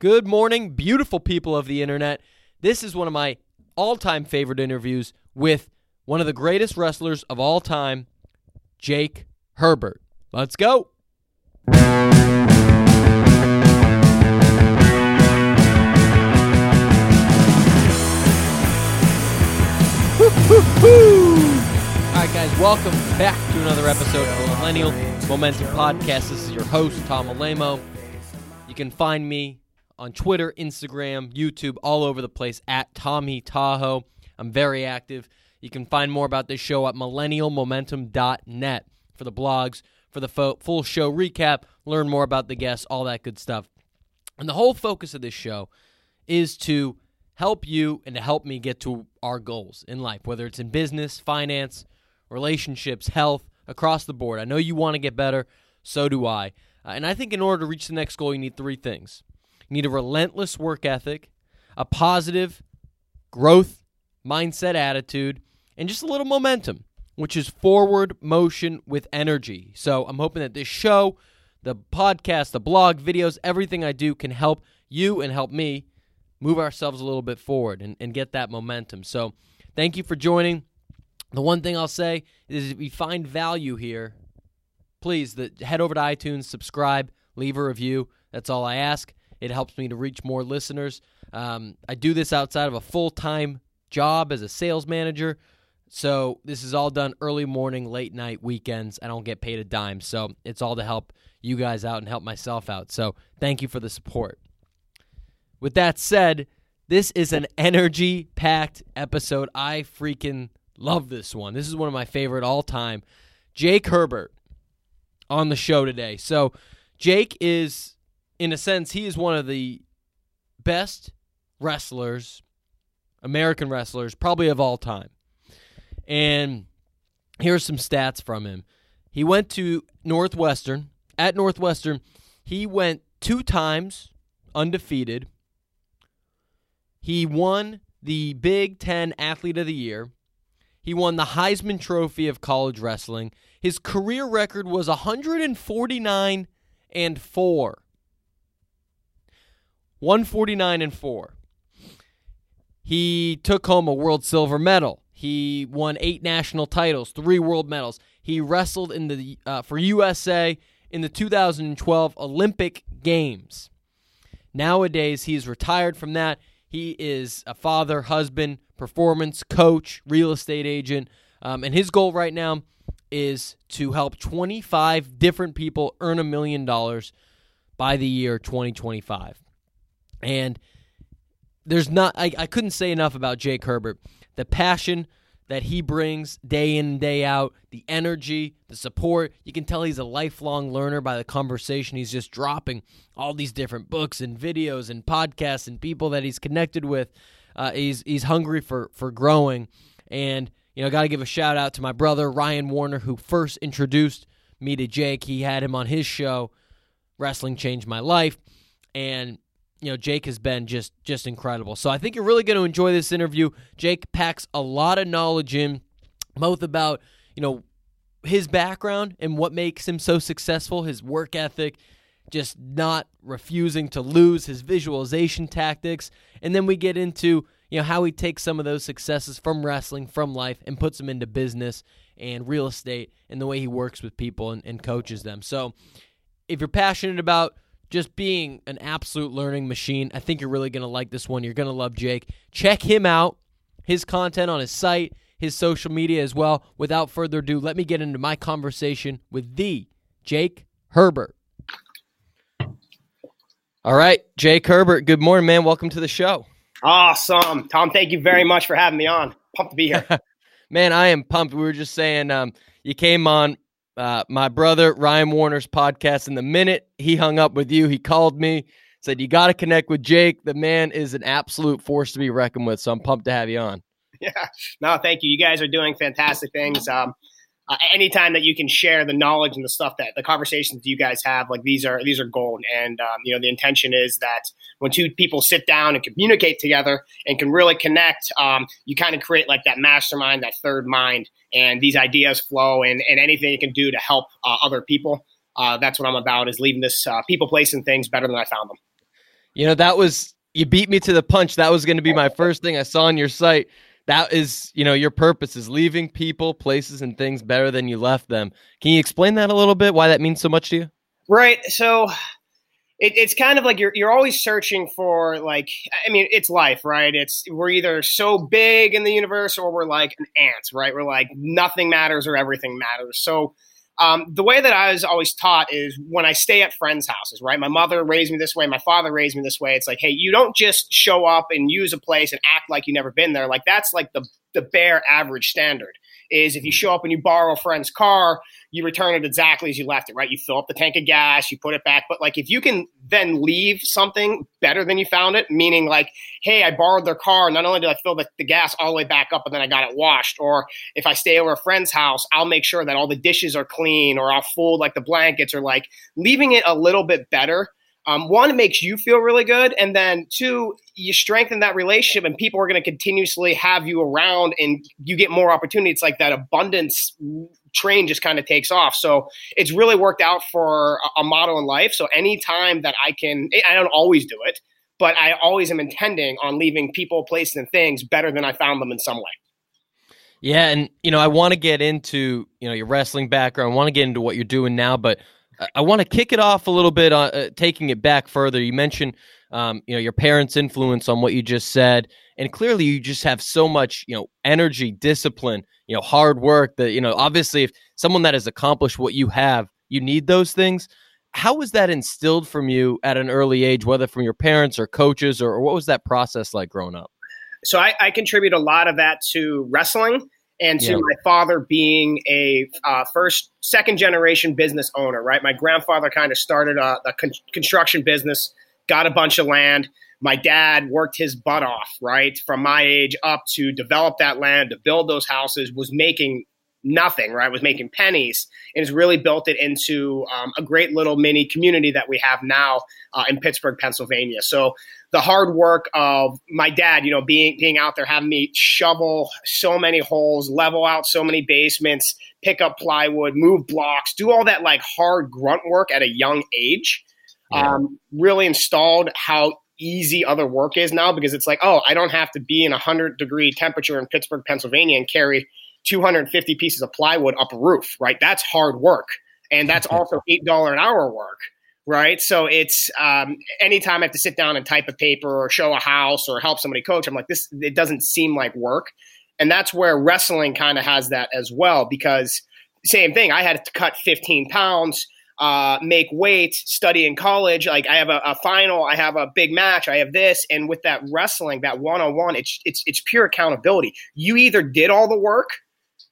Good morning, beautiful people of the internet. This is one of my all time favorite interviews with one of the greatest wrestlers of all time, Jake Herbert. Let's go. All right, guys, welcome back to another episode of the Millennial Momentum Podcast. This is your host, Tom Alaimo. You can find me on Twitter, Instagram, YouTube, all over the place at Tommy Tahoe. I'm very active. You can find more about this show at millennialmomentum.net for the blogs, for the fo- full show recap, learn more about the guests, all that good stuff. And the whole focus of this show is to help you and to help me get to our goals in life, whether it's in business, finance, relationships, health, across the board. I know you want to get better, so do I. Uh, and I think in order to reach the next goal, you need three things you need a relentless work ethic, a positive growth mindset attitude, and just a little momentum, which is forward motion with energy. So I'm hoping that this show, the podcast, the blog, videos, everything I do can help you and help me move ourselves a little bit forward and, and get that momentum. So thank you for joining. The one thing I'll say is if you find value here, please the, head over to iTunes, subscribe, leave a review. That's all I ask. It helps me to reach more listeners. Um, I do this outside of a full time job as a sales manager. So this is all done early morning, late night, weekends. I don't get paid a dime. So it's all to help you guys out and help myself out. So thank you for the support. With that said, this is an energy packed episode. I freaking love this one. This is one of my favorite all time. Jake Herbert on the show today. So Jake is in a sense, he is one of the best wrestlers, American wrestlers, probably of all time. And here's some stats from him. He went to Northwestern. At Northwestern, he went two times undefeated. He won the Big Ten Athlete of the Year. He won the Heisman Trophy of college wrestling. His career record was 149 and 4. 149 and 4. He took home a world silver medal. He won 8 national titles, 3 world medals. He wrestled in the uh, for USA in the 2012 Olympic Games. Nowadays, he's retired from that. He is a father, husband, performance coach, real estate agent, um, and his goal right now is to help 25 different people earn a million dollars by the year 2025. And there's not, I, I couldn't say enough about Jake Herbert. The passion that he brings day in and day out, the energy, the support. You can tell he's a lifelong learner by the conversation he's just dropping, all these different books and videos and podcasts and people that he's connected with. Uh, he's he's hungry for for growing, and you know, got to give a shout out to my brother Ryan Warner who first introduced me to Jake. He had him on his show. Wrestling changed my life, and you know Jake has been just just incredible. So I think you're really going to enjoy this interview. Jake packs a lot of knowledge in both about, you know, his background and what makes him so successful, his work ethic, just not refusing to lose, his visualization tactics, and then we get into, you know, how he takes some of those successes from wrestling, from life and puts them into business and real estate and the way he works with people and, and coaches them. So, if you're passionate about just being an absolute learning machine. I think you're really going to like this one. You're going to love Jake. Check him out, his content on his site, his social media as well. Without further ado, let me get into my conversation with the Jake Herbert. All right, Jake Herbert, good morning, man. Welcome to the show. Awesome. Tom, thank you very much for having me on. Pumped to be here. man, I am pumped. We were just saying um, you came on uh, my brother Ryan Warner's podcast. And the minute he hung up with you, he called me, said, You got to connect with Jake. The man is an absolute force to be reckoned with. So I'm pumped to have you on. Yeah. No, thank you. You guys are doing fantastic things. Um, uh, anytime that you can share the knowledge and the stuff that the conversations you guys have, like these are these are gold. And um, you know, the intention is that when two people sit down and communicate together and can really connect, um, you kind of create like that mastermind, that third mind, and these ideas flow. And and anything you can do to help uh, other people, uh, that's what I'm about. Is leaving this uh, people, place, and things better than I found them. You know, that was you beat me to the punch. That was going to be my first thing I saw on your site. That is, you know, your purpose is leaving people, places, and things better than you left them. Can you explain that a little bit? Why that means so much to you? Right. So it, it's kind of like you're you're always searching for like I mean it's life right it's we're either so big in the universe or we're like an ant right we're like nothing matters or everything matters so um, the way that I was always taught is when I stay at friends' houses, right? My mother raised me this way, my father raised me this way. It's like, hey, you don't just show up and use a place and act like you've never been there. Like that's like the the bare average standard is if you show up and you borrow a friend's car, you return it exactly as you left it, right? You fill up the tank of gas, you put it back. But like if you can then leave something better than you found it, meaning like, hey, I borrowed their car. Not only did I fill the, the gas all the way back up, but then I got it washed. Or if I stay over a friend's house, I'll make sure that all the dishes are clean or I'll fold like the blankets or like leaving it a little bit better um, one, it makes you feel really good, and then two, you strengthen that relationship, and people are going to continuously have you around, and you get more opportunity. It's like that abundance train just kind of takes off. So it's really worked out for a, model in life. So anytime that I can, I don't always do it, but I always am intending on leaving people, places, and things better than I found them in some way. Yeah, and you know, I want to get into you know your wrestling background. I want to get into what you're doing now, but I want to kick it off a little bit, on, uh, taking it back further. You mentioned, um, you know, your parents' influence on what you just said, and clearly you just have so much, you know, energy, discipline, you know, hard work. That you know, obviously, if someone that has accomplished what you have, you need those things. How was that instilled from you at an early age, whether from your parents or coaches, or, or what was that process like growing up? So I, I contribute a lot of that to wrestling and to yeah. my father being a uh, first, second generation business owner, right? My grandfather kind of started a, a con- construction business, got a bunch of land. My dad worked his butt off, right, from my age up to develop that land, to build those houses, was making nothing, right? Was making pennies, and has really built it into um, a great little mini community that we have now uh, in Pittsburgh, Pennsylvania. So the hard work of my dad, you know, being being out there, having me shovel so many holes, level out so many basements, pick up plywood, move blocks, do all that like hard grunt work at a young age, yeah. um, really installed how easy other work is now because it's like, oh, I don't have to be in a hundred degree temperature in Pittsburgh, Pennsylvania, and carry 250 pieces of plywood up a roof, right? That's hard work. And that's also $8 an hour work, right? So it's um, anytime I have to sit down and type a paper or show a house or help somebody coach, I'm like, this, it doesn't seem like work. And that's where wrestling kind of has that as well, because same thing, I had to cut 15 pounds. Uh, make weight, study in college. Like I have a, a, final, I have a big match, I have this, and with that wrestling, that one on one, it's it's it's pure accountability. You either did all the work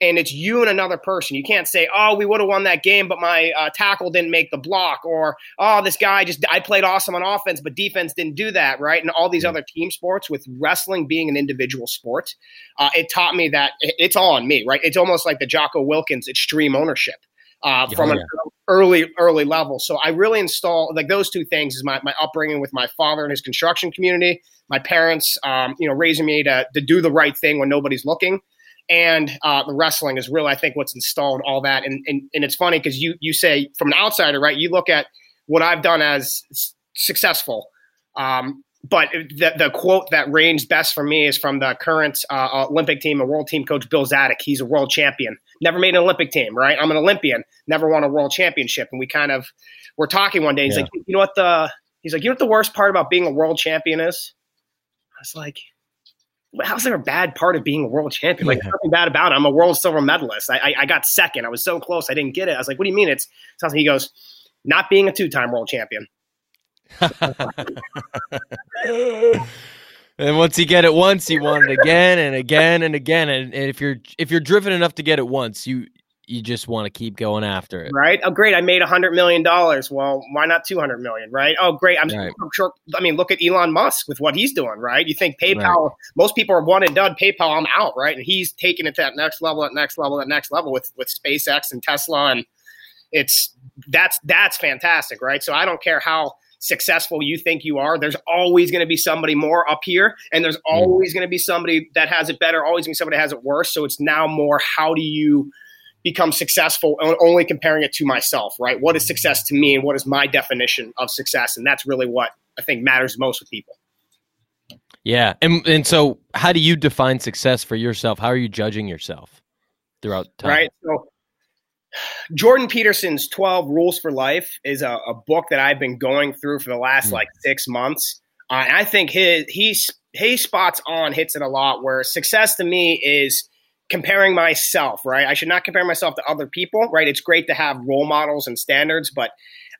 and it's you and another person. You can't say, "Oh, we would have won that game, but my uh, tackle didn't make the block," or "Oh, this guy just I played awesome on offense, but defense didn't do that." Right? And all these other team sports, with wrestling being an individual sport, uh, it taught me that it's all on me. Right? It's almost like the Jocko Willink's extreme ownership. Uh, from yeah. an early early level, so I really install like those two things is my, my upbringing with my father and his construction community, my parents, um, you know, raising me to to do the right thing when nobody's looking, and uh, the wrestling is really, I think, what's installed all that. And and, and it's funny because you you say from an outsider, right? You look at what I've done as successful. Um, but the, the quote that reigns best for me is from the current uh, Olympic team, a world team coach, Bill Zadick. He's a world champion. Never made an Olympic team, right? I'm an Olympian. Never won a world championship. And we kind of were talking one day. He's yeah. like, you know what the he's like, you know what the worst part about being a world champion is? I was like, how's there a bad part of being a world champion? Like yeah. nothing bad about it. I'm a world silver medalist. I, I, I, got second. I was so close. I didn't get it. I was like, what do you mean? It's something. He goes, not being a two time world champion. and once you get it once, you want it again and again and again. And, and if you're if you're driven enough to get it once, you you just want to keep going after it. Right. Oh, great. I made a hundred million dollars. Well, why not 200 million? Right. Oh, great. I'm right. sure. I mean, look at Elon Musk with what he's doing. Right. You think PayPal, right. most people are one and done PayPal. I'm out. Right. And he's taking it to that next level, that next level, that next level with, with SpaceX and Tesla. And it's, that's, that's fantastic. Right. So I don't care how successful you think you are, there's always going to be somebody more up here, and there's mm. always going to be somebody that has it better, always going to be somebody that has it worse. So it's now more how do you become successful only comparing it to myself, right? What is success to me and what is my definition of success? And that's really what I think matters most with people. Yeah, and and so how do you define success for yourself? How are you judging yourself throughout time? Right. So Jordan Peterson's 12 Rules for Life is a, a book that I've been going through for the last mm. like six months. Uh, and I think his he's he spots on hits it a lot where success to me is comparing myself, right? I should not compare myself to other people, right? It's great to have role models and standards, but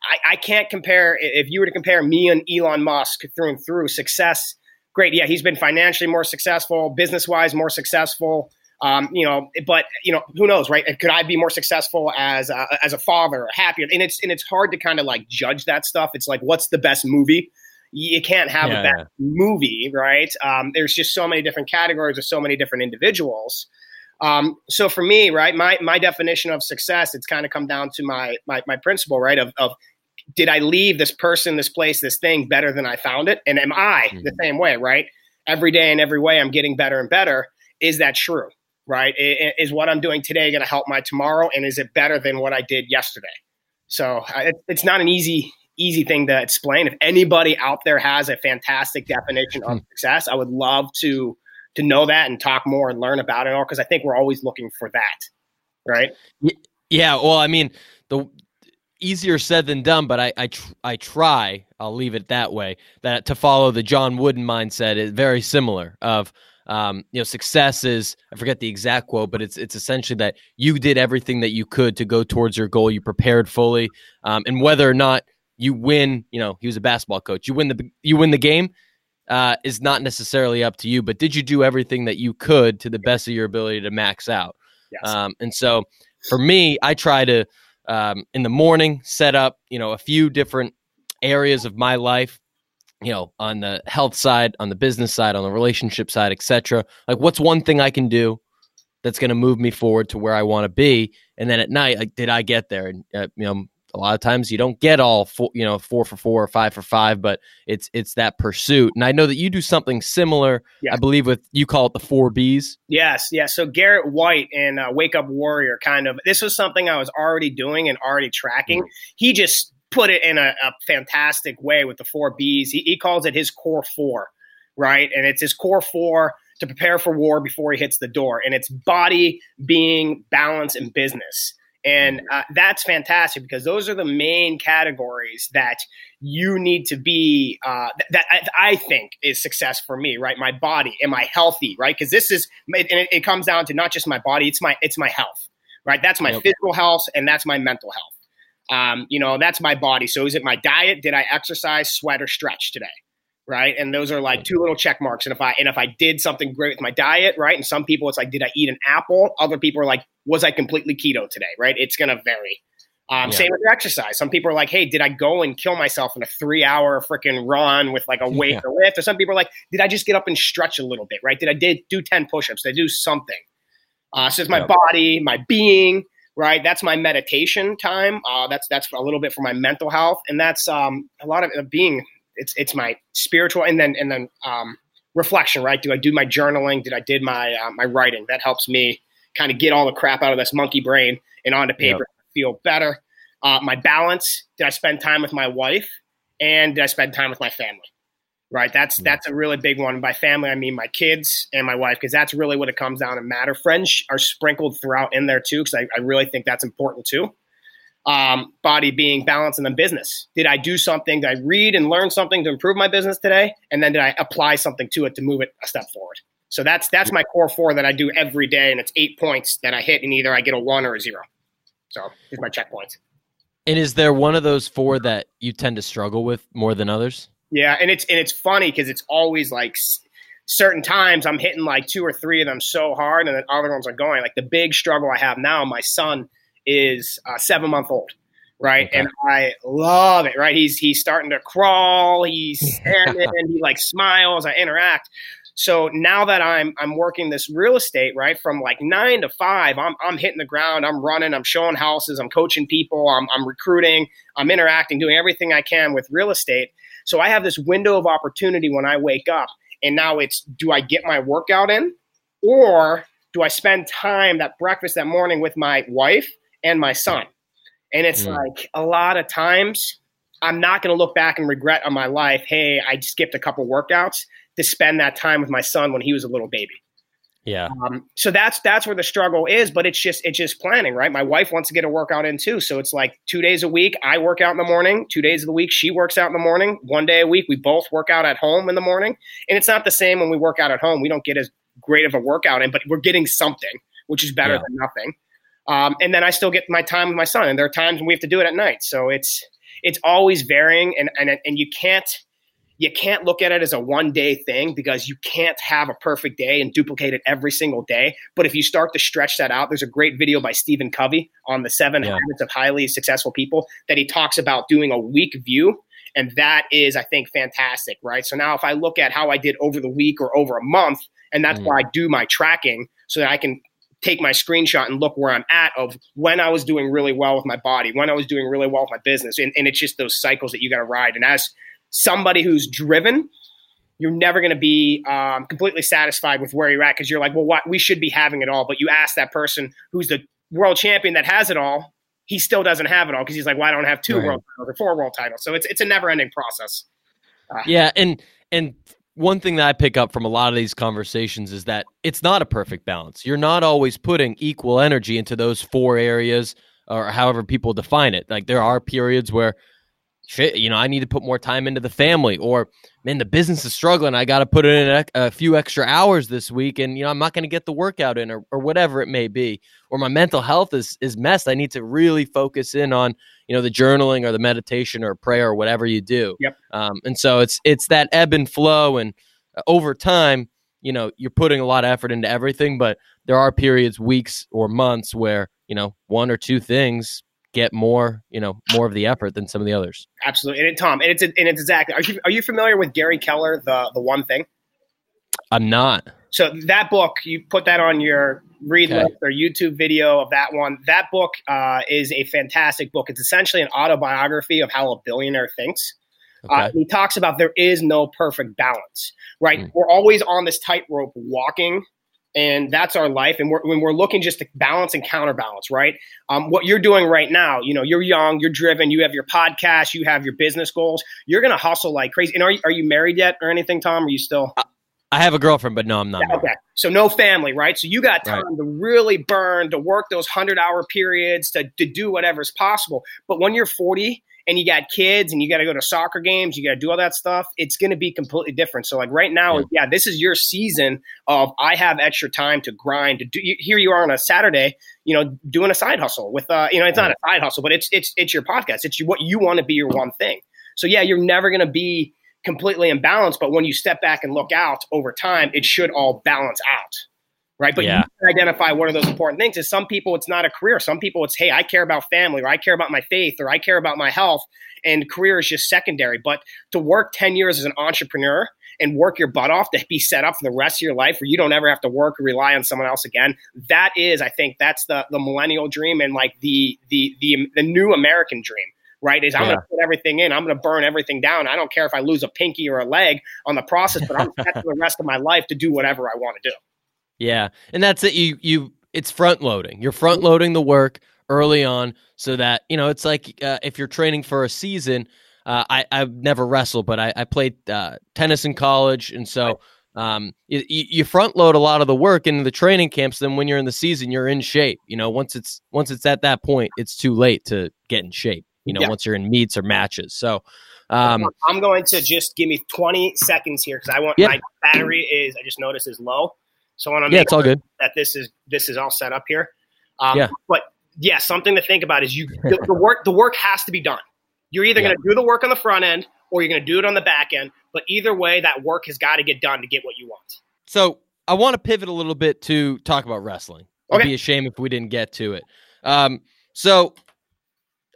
I, I can't compare if you were to compare me and Elon Musk through and through success. Great, yeah, he's been financially more successful, business wise more successful. Um, you know, but you know, who knows, right? Could I be more successful as a, as a father, or happier? And it's and it's hard to kind of like judge that stuff. It's like, what's the best movie? You can't have yeah, a bad yeah. movie, right? Um, there's just so many different categories of so many different individuals. Um, so for me, right, my my definition of success, it's kind of come down to my my, my principle, right, of, of did I leave this person, this place, this thing better than I found it, and am I mm-hmm. the same way, right? Every day in every way, I'm getting better and better. Is that true? Right? Is what I'm doing today going to help my tomorrow, and is it better than what I did yesterday? So it's not an easy easy thing to explain. If anybody out there has a fantastic definition of hmm. success, I would love to to know that and talk more and learn about it all because I think we're always looking for that, right? Yeah. Well, I mean, the easier said than done, but I I, tr- I try. I'll leave it that way. That to follow the John Wooden mindset is very similar. Of um, you know, success is I forget the exact quote, but it's it's essentially that you did everything that you could to go towards your goal. You prepared fully, um, and whether or not you win, you know, he was a basketball coach. You win the you win the game uh, is not necessarily up to you, but did you do everything that you could to the best of your ability to max out? Yes. Um, and so for me, I try to um, in the morning set up, you know, a few different areas of my life you know on the health side on the business side on the relationship side etc like what's one thing i can do that's going to move me forward to where i want to be? And then at night like did i get there? And uh, you know a lot of times you don't get all four, you know four for four or five for five but it's it's that pursuit. And i know that you do something similar yes. i believe with you call it the four b's. Yes yes. So garrett white and uh, wake up warrior kind of this was something i was already doing and already tracking. Mm-hmm. he just put it in a, a fantastic way with the four B's. He, he calls it his core four, right? And it's his core four to prepare for war before he hits the door. And it's body, being, balance, and business. And uh, that's fantastic because those are the main categories that you need to be, uh, that I, I, think is success for me, right? My body, am I healthy, right? Because this is, and it, it, comes down to not just my body, it's my, it's my health, right? That's my physical health and that's my mental health. Um, you know, that's my body. So is it my diet? Did I exercise, sweat, or stretch today? Right. And those are like two little check marks. And if I and if I did something great with my diet, right? And some people it's like, did I eat an apple? Other people are like, was I completely keto today? Right. It's gonna vary. Um, yeah. Same with exercise. Some people are like, hey, did I go and kill myself in a three hour freaking run with like a weight yeah. or lift? Or some people are like, did I just get up and stretch a little bit? Right. Did I did do 10 push ups? Did I do something? Uh, so it's my body, my being, right? That's my meditation time. Uh, that's that's a little bit for my mental health, and that's um, a lot of being. It's it's my spiritual, and then and then um, reflection, right? Do I do my journaling? Did I did my uh, my writing? That helps me kind of get all the crap out of this monkey brain and onto paper. Yep. Feel better. Uh, my balance. Did I spend time with my wife? And did I spend time with my family? Right? That's that's a really big one. By family, I mean my kids and my wife, because that's really what it comes down to matter. Friends are sprinkled throughout in there too, because I, I, really think that's important too. Um, body being balanced, and then business. Did I do something? Did I read and learn something to improve my business today? And then did I apply something to it to move it a step forward? So that's that's my core four that I do every day, and it's eight points that I hit, and either I get a one or a zero. So here's my checkpoints. And is there one of those four that you tend to struggle with more than others? Yeah, and it's and it's funny because it's always like certain times I'm hitting like two or three of them so hard, and then other ones are going. Like the big struggle I have now, my son is uh, seven month old, right, okay. and I love it. Right, he's he's starting to crawl, he's standing, he like smiles, I interact. So now that I'm I'm working this real estate, right, from like nine to five, I'm I'm hitting the ground, I'm running, I'm showing houses, I'm coaching people, I'm I'm recruiting, I'm interacting, doing everything I can with real estate so I have this window of opportunity when I wake up, and now it's do I get my workout in, or do I spend time that breakfast that morning with my wife and my son? And it's mm. like a lot of times I'm not going to look back and regret on my life. Hey, I skipped a couple workouts to spend that time with my son when he was a little baby. Yeah. Um, so that's that's where the struggle is, but it's just it's just planning, right? My wife wants to get a workout in too, so it's like two days a week I work out in the morning, two days of the week she works out in the morning, one day a week we both work out at home in the morning, and it's not the same when we work out at home. We don't get as great of a workout in, but we're getting something, which is better Yeah. than nothing. Um, and then I still get my time with my son, and there are times when we have to do it at night. So it's it's always varying, and and and you can't you can't look at it as a one day thing because you can't have a perfect day and duplicate it every single day. But if you start to stretch that out, there's a great video by Stephen Covey on the seven Yeah. habits of highly successful people that he talks about doing a week view. And that is, I think, fantastic, right? So now if I look at how I did over the week or over a month, and that's Mm. where I do my tracking so that I can take my screenshot and look where I'm at of when I was doing really well with my body, when I was doing really well with my business. And, and it's just those cycles that you got to ride. And as somebody who's driven, you're never going to be um, completely satisfied with where you're at because you're like, well, what we should be having it all. But you ask that person who's the world champion that has it all, he still doesn't have it all because he's like, well, I don't have two Right. world titles or four world titles. So it's it's a never ending process. Yeah, and and one thing that I pick up from a lot of these conversations is that it's not a perfect balance. You're not always putting equal energy into those four areas or however people define it. Like there are periods where shit, you know, I need to put more time into the family or man, the business is struggling. I got to put in a, a few extra hours this week and you know, I'm not going to get the workout in or, or whatever it may be. Or my mental health is is messed. I need to really focus in on, you know, the journaling or the meditation or prayer or whatever you do. Yep. Um, and so it's it's that ebb and flow, and uh, over time, you know, you're putting a lot of effort into everything, but there are periods, weeks or months where you know one or two things get more, you know, more of the effort than some of the others. Absolutely. And it, Tom, and it's and it's exactly. Are you are you familiar with Gary Keller, the the one thing? I'm not. So that book, you put that on your read Okay. list or YouTube video of that one. That book uh, is a fantastic book. It's essentially an autobiography of how a billionaire thinks. Okay. Uh, he talks about there is no perfect balance, right? Mm. We're always on this tightrope walking, and that's our life. And we're, when we're looking just to balance and counterbalance, right? Um, what you're doing right now, you know, you're young, you're driven, you have your podcast, you have your business goals. You're going to hustle like crazy. And are you, are you married yet or anything, Tom? Are you still? I have a girlfriend, but no, I'm not. married. Okay. So no family, right? So you got time Right. to really burn, to work those 100 hour periods, to, to do whatever's possible. But when you're 40 and you got kids and you got to go to soccer games, you got to do all that stuff, it's going to be completely different. So, like right now, Yeah. yeah. this is your season of I have extra time to grind. To do, you- here you are on a Saturday, you know, doing a side hustle with, uh, you know, it's not a side hustle, but it's it's it's your podcast. It's what you want to be your one thing. So yeah, you're never going to be completely imbalanced, but when you step back and look out over time, it should all balance out. Right. But Yeah. you can identify one of those important things. Is some people it's not a career. Some people it's, hey, I care about family or I care about my faith or I care about my health. And career is just secondary. But to work 10 years as an entrepreneur and work your butt off to be set up for the rest of your life where you don't ever have to work or rely on someone else again, that is, I think that's the the millennial dream and like the the the, the new American dream right? Is I'm Yeah. going to put everything in. I'm going to burn everything down. I don't care if I lose a pinky or a leg on the process, but I'm set for the rest of my life to do whatever I want to do. Yeah, and that's it. You you it's front loading. You're front loading the work early on, so that you know it's like uh, if you're training for a season. Uh, I I've never wrestled, but I, I played uh, tennis in college, and so um, you, you front load a lot of the work into the training camps. Then when you're in the season, you're in shape. You know, once it's once it's at that point, it's too late to get in shape. You know, Yeah. once you're in meets or matches. So, um, I'm going to just give me 20 seconds here because I want Yeah. my battery is I just noticed is low, so I want to yeah, make it's all good. that this is this is all set up here. Um, Yeah. But yeah, something to think about is you the, the work the work has to be done. You're either Yeah. going to do the work on the front end or you're going to do it on the back end. But either way, that work has got to get done to get what you want. So I want to pivot a little bit to talk about wrestling. It'd Okay. be a shame if we didn't get to it. Um, so,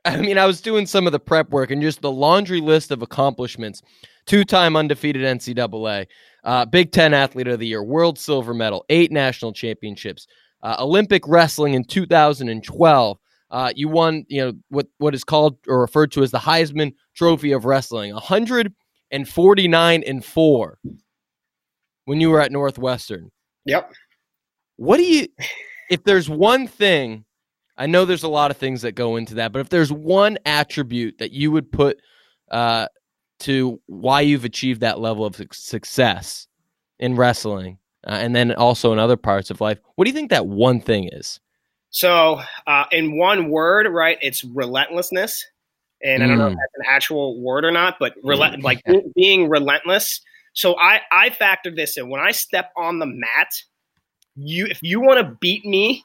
I mean, I was doing some of the prep work and just the laundry list of accomplishments. Two-time undefeated NCAA, uh, Big Ten Athlete of the Year, World Silver Medal, eight national championships, uh, Olympic wrestling in 2012. Uh, you won, you know, what what is called or referred to as the Heisman Trophy of Wrestling, 149 and four when you were at Northwestern. Yep. What do you, if there's one thing, I know there's a lot of things that go into that, but if there's one attribute that you would put uh, to why you've achieved that level of success in wrestling, uh, and then also in other parts of life. What do you think that one thing is? So, uh, in one word, right, it's relentlessness. And I don't know if mm. that's an actual word or not, but mm. like being relentless. So I I factor this in when I step on the mat. You if you want to beat me,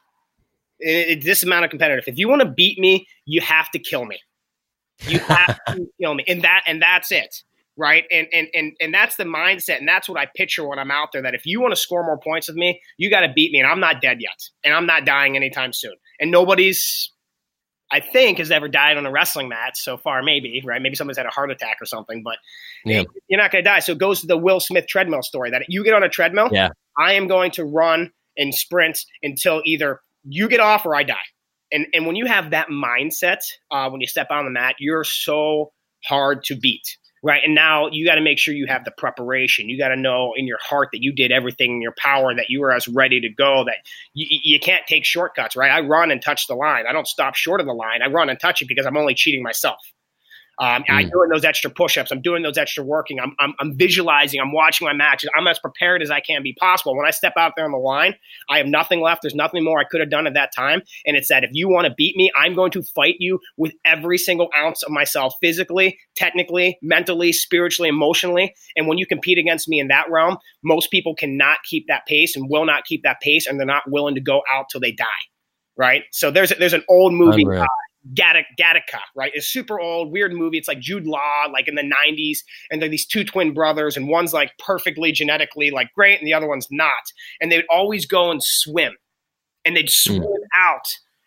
it, this amount of competitive. If you want to beat me, you have to kill me. You have to kill me, and that and that's it, right? And and and and that's the mindset, and that's what I picture when I'm out there. That if you want to score more points with me, you got to beat me, and I'm not dead yet, and I'm not dying anytime soon, and nobody's. I think has ever died on a wrestling mat so far, maybe, right? Maybe someone's had a heart attack or something, but yeah. you're not going to die. So it goes to the Will Smith treadmill story that you get on a treadmill, yeah. I am going to run and sprint until either you get off or I die. And and when you have that mindset, uh, when you step on the mat, you're so hard to beat, right? And now you got to make sure you have the preparation. You got to know in your heart that you did everything in your power, that you are as ready to go. That you, you can't take shortcuts, right? I run and touch the line. I don't stop short of the line. I run and touch it because I'm only cheating myself. Um, mm. I'm doing those extra push-ups. I'm doing those extra working. I'm, I'm, I'm, visualizing. I'm watching my matches. I'm as prepared as I can be possible. When I step out there on the line, I have nothing left. There's nothing more I could have done at that time. And it's that if you want to beat me, I'm going to fight you with every single ounce of myself, physically, technically, mentally, spiritually, emotionally. And when you compete against me in that realm, most people cannot keep that pace and will not keep that pace, and they're not willing to go out till they die. Right. So there's there's an old movie. Uh, Gattaca, right? It's super old, weird movie. It's like Jude Law, like in the 90s, and they're these two twin brothers, and one's like perfectly genetically like great, and the other one's not. And they'd always go and swim, and they'd hmm. swim mm. out,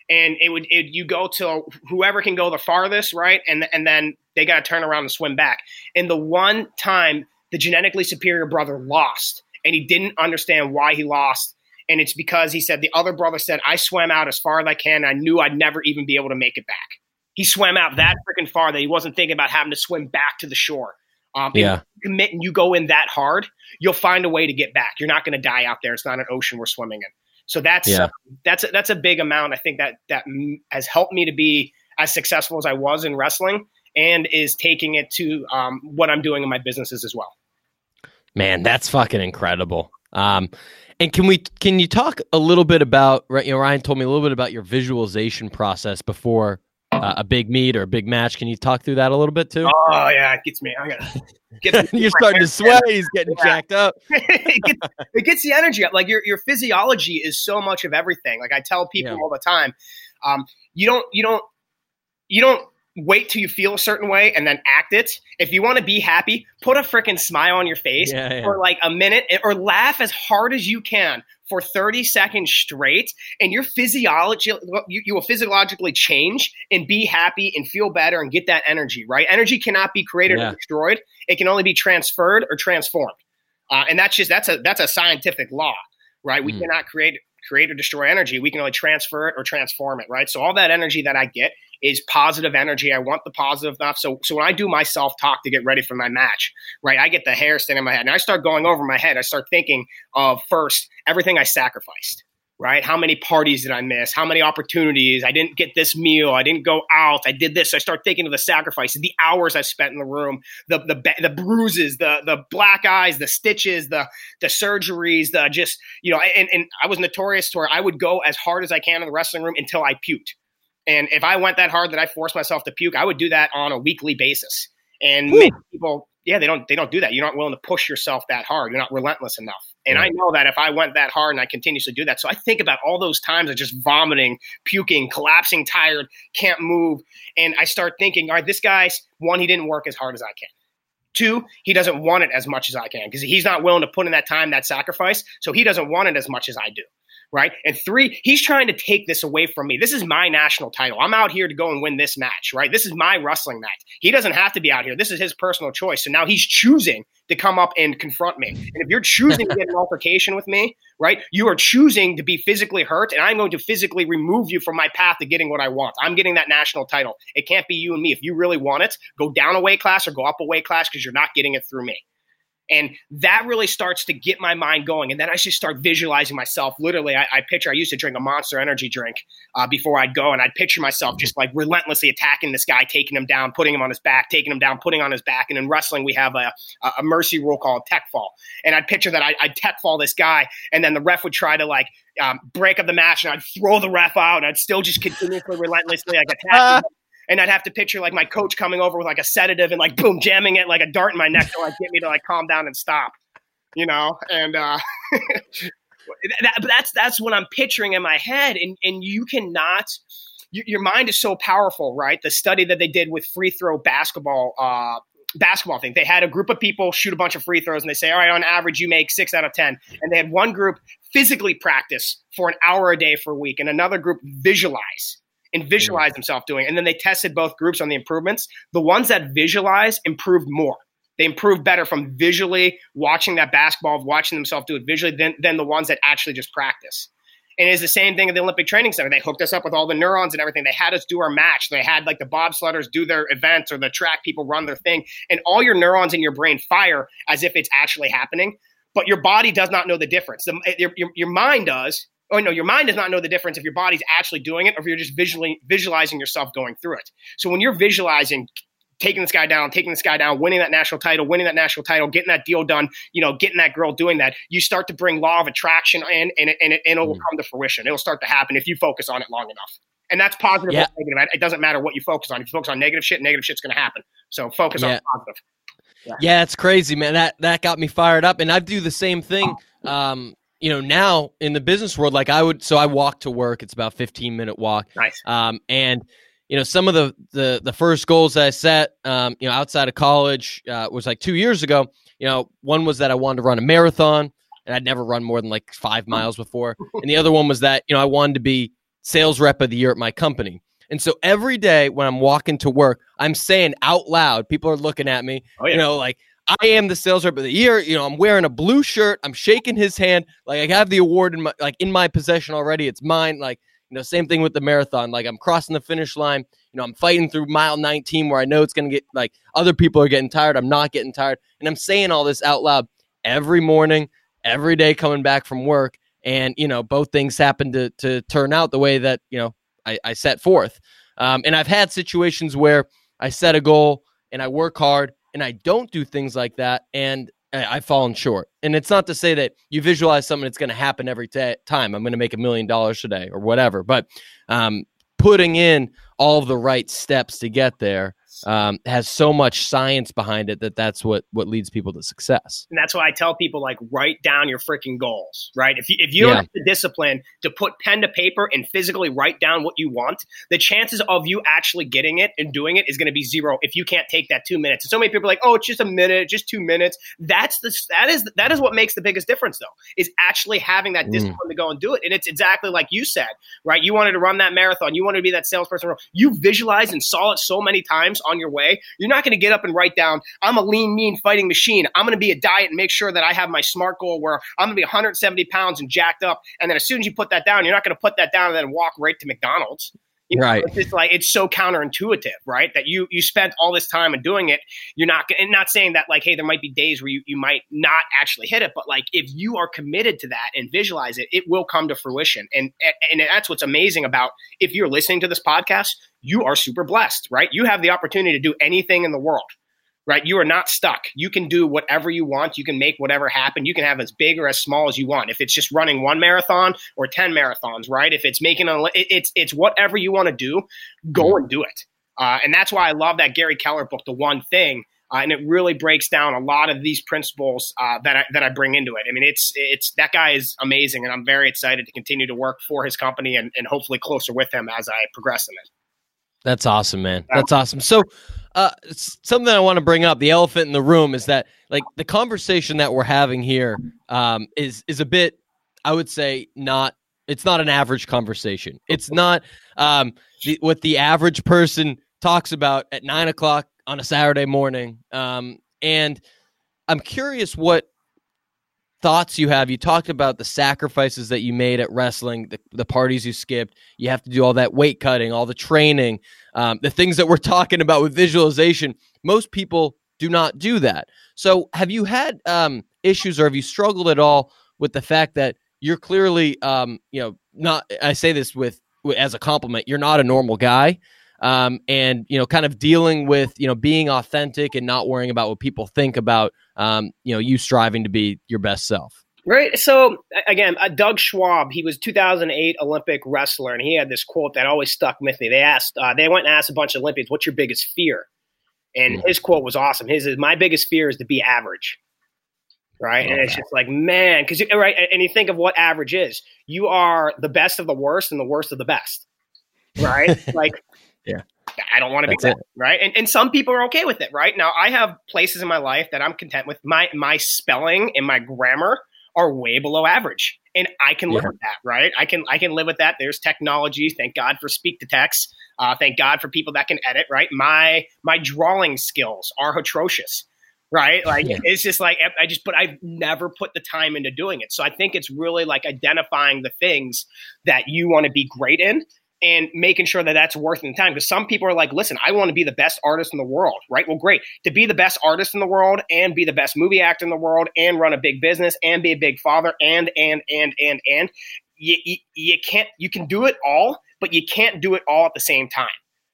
and it would it, you go to whoever can go the farthest, right? And and then they got to turn around and swim back. And the one time the genetically superior brother lost, and he didn't understand why he lost and it's because he said the other brother said I swam out as far as I can. I knew I'd never even be able to make it back. He swam out that freaking far that he wasn't thinking about having to swim back to the shore. Um, yeah. you commit and you go in that hard, you'll find a way to get back. You're not going to die out there. It's not an ocean we're swimming in. So that's yeah. that's a, that's a big amount. I think that that has helped me to be as successful as I was in wrestling, and is taking it to um, what I'm doing in my businesses as well. Man, that's fucking incredible. Um, and can we can you talk a little bit about you know Ryan told me a little bit about your visualization process before uh, a big meet or a big match. Can you talk through that a little bit too? Oh yeah, it gets me. I gotta. Get You're starting to sweat. He's getting yeah. jacked up. it, gets, it, gets, the energy up. Like your your physiology is so much of everything. Like I tell people yeah. all the time, um, you don't you don't you don't wait till you feel a certain way and then act it. If you want to be happy, put a freaking smile on your face yeah, yeah. for like a minute or laugh as hard as you can for 30 seconds straight and your physiology you, you will physiologically change and be happy and feel better and get that energy right energy cannot be created yeah. or destroyed it can only be transferred or transformed uh, and that's just that's a that's a scientific law right we mm. cannot create create or destroy energy we can only transfer it or transform it right so all that energy that i get is positive energy. I want the positive stuff. So, so when I do my self talk to get ready for my match, right, I get the hair standing in my head and I start going over my head. I start thinking of first everything I sacrificed, right? How many parties did I miss? How many opportunities? I didn't get this meal. I didn't go out. I did this. So I start thinking of the sacrifices, the hours I spent in the room, the the the bruises, the the black eyes, the stitches, the the surgeries, the just you know. And and I was notorious to where I would go as hard as I can in the wrestling room until I puked. And if I went that hard that I forced myself to puke, I would do that on a weekly basis. And many people, yeah, they don't they don't do that. You're not willing to push yourself that hard. You're not relentless enough. And I know that if I went that hard and I continuously do that, so I think about all those times of just vomiting, puking, collapsing, tired, can't move, and I start thinking, all right, this guy's one, he didn't work as hard as I can. Two, he doesn't want it as much as I can because he's not willing to put in that time, that sacrifice. So he doesn't want it as much as I do right? And three, he's trying to take this away from me. This is my national title. I'm out here to go and win this match, right? This is my wrestling match. He doesn't have to be out here. This is his personal choice. So now he's choosing to come up and confront me. And if you're choosing to get an altercation with me, right, you are choosing to be physically hurt, and I'm going to physically remove you from my path to getting what I want. I'm getting that national title. It can't be you and me. If you really want it, go down a weight class or go up a weight class because you're not getting it through me. And that really starts to get my mind going. And then I just start visualizing myself. Literally, I, I picture I used to drink a monster energy drink uh, before I'd go, and I'd picture myself just like relentlessly attacking this guy, taking him down, putting him on his back, taking him down, putting on his back. And in wrestling, we have a, a mercy rule called tech fall. And I'd picture that I, I'd tech fall this guy, and then the ref would try to like um, break up the match, and I'd throw the ref out, and I'd still just continuously, relentlessly like attack and I'd have to picture like my coach coming over with like a sedative and like boom jamming it like a dart in my neck to like get me to like calm down and stop, you know. And uh, that, that's that's what I'm picturing in my head, and and you cannot. Your mind is so powerful, right? The study that they did with free throw basketball uh, basketball thing. They had a group of people shoot a bunch of free throws and they say, all right, on average, you make six out of 10. And they had one group physically practice for an hour a day for a week and another group visualize and visualize themselves doing. And then they tested both groups on the improvements. The ones that visualize improved more. They improved better from visually watching that basketball, watching themselves do it visually, than, than the ones that actually just practice. And it's the same thing at the Olympic Training Center. They hooked us up with all the neurons and everything. They had us do our match. They had like the bobsledders do their events or the track people run their thing. And all your neurons in your brain fire as if it's actually happening. But your body does not know the difference. The, your, your, your mind does, oh no, your mind does not know the difference if your body's actually doing it or if you're just visually visualizing yourself going through it. So when you're visualizing taking this guy down, taking this guy down, winning that national title, winning that national title, getting that deal done, you know, getting that girl doing that, you start to bring law of attraction in and, it, and, it, and it'll mm. come to fruition. It'll start to happen if you focus on it long enough. And that's positive yeah. or negative. It doesn't matter what you focus on. If you focus on negative shit, negative shit's going to happen. So focus yeah. on positive. Yeah. yeah, it's crazy, man. That that got me fired up, and I do the same thing. Um, you know, now in the business world, like I would, so I walk to work. It's about 15 minute walk. Nice. Um, and you know, some of the the the first goals that I set, um, you know, outside of college uh, was like two years ago. You know, one was that I wanted to run a marathon, and I'd never run more than like five miles before. And the other one was that you know I wanted to be sales rep of the year at my company. And so every day when I'm walking to work, I'm saying out loud, people are looking at me, oh, yeah. you know, like I am the sales rep of the year. You know, I'm wearing a blue shirt. I'm shaking his hand. Like I have the award in my like in my possession already. It's mine. Like, you know, same thing with the marathon. Like I'm crossing the finish line. You know, I'm fighting through mile 19 where I know it's gonna get like other people are getting tired. I'm not getting tired. And I'm saying all this out loud every morning, every day coming back from work. And, you know, both things happen to to turn out the way that, you know, I, I set forth. Um, and I've had situations where I set a goal and I work hard and I don't do things like that, and I've fallen short. And it's not to say that you visualize something that's going to happen every t- time. I'm going to make a million dollars today or whatever, but um, putting in all the right steps to get there um, has so much science behind it that that's what what leads people to success. And that's why I tell people like write down your freaking goals, right? If you if you don't have the discipline to put pen to paper and physically write down what you want, the chances of you actually getting it and doing it is going to be zero if you can't take that two minutes. And so many people are like, oh, it's just a minute, just two minutes. That's the that is that is what makes the biggest difference though, is actually having that mm. discipline mm. to go and do it. And it's exactly like you said, right? You wanted to run that marathon, you wanted to be that salesperson. You visualized and saw it so many times on your way, you're not going to get up and write down, I'm a lean, mean fighting machine. I'm going to be a diet and make sure that I have my SMART goal where I'm going to be 170 pounds and jacked up. And then as soon as you put that down, you're not going to put that down and then walk right to McDonald's. You know, right. It's just like it's so counterintuitive, right? That you you spent all this time and doing it. You're not and not saying that like, hey, there might be days where you, you might not actually hit it, but like if you are committed to that and visualize it, it will come to fruition. And and that's what's amazing about if you're listening to this podcast, you are super blessed, right? You have the opportunity to do anything in the world right? You are not stuck. You can do whatever you want. You can make whatever happen. You can have as big or as small as you want. If it's just running one marathon or 10 marathons, right? If it's making a, it's, it's whatever you want to do, go and do it. Uh, and that's why I love that Gary Keller book, The One Thing. Uh, and it really breaks down a lot of these principles uh, that I, that I bring into it. I mean, it's it's that guy is amazing, and I'm very excited to continue to work for his company and, and hopefully closer with him as I progress in it. That's awesome, man. That's awesome. So, uh, something I want to bring up, the elephant in the room, is that like the conversation that we're having here um, is is a bit, I would say, not. It's not an average conversation. It's not um, the, what the average person talks about at nine o'clock on a Saturday morning. Um, and I'm curious what thoughts you have. You talked about the sacrifices that you made at wrestling, the, the parties you skipped. You have to do all that weight cutting, all the training, um, the things that we're talking about with visualization. Most people do not do that. So, have you had um, issues or have you struggled at all with the fact that you're clearly, um, you know, not? I say this with as a compliment. You're not a normal guy, um, and you know, kind of dealing with you know being authentic and not worrying about what people think about um, you know you striving to be your best self. Right. So again, uh, Doug Schwab, he was 2008 Olympic wrestler, and he had this quote that always stuck with me. They asked, uh, they went and asked a bunch of Olympians, "What's your biggest fear?" And his quote was awesome. His is, "My biggest fear is to be average." Right, and it's just like man, because right, and you think of what average is. You are the best of the worst and the worst of the best. Right, like yeah. I don't want to be that, right? And, and some people are okay with it, right? Now I have places in my life that I'm content with. My my spelling and my grammar are way below average. And I can live yeah. with that, right? I can I can live with that. There's technology. Thank God for speak to text. Uh, thank God for people that can edit, right? My my drawing skills are atrocious, right? Like yeah. it's just like I just but I've never put the time into doing it. So I think it's really like identifying the things that you want to be great in and making sure that that's worth the time. Because some people are like, listen, I want to be the best artist in the world, right? Well, great. To be the best artist in the world and be the best movie actor in the world and run a big business and be a big father and, and, and, and, and, you, you, you can't, you can do it all, but you can't do it all at the same time.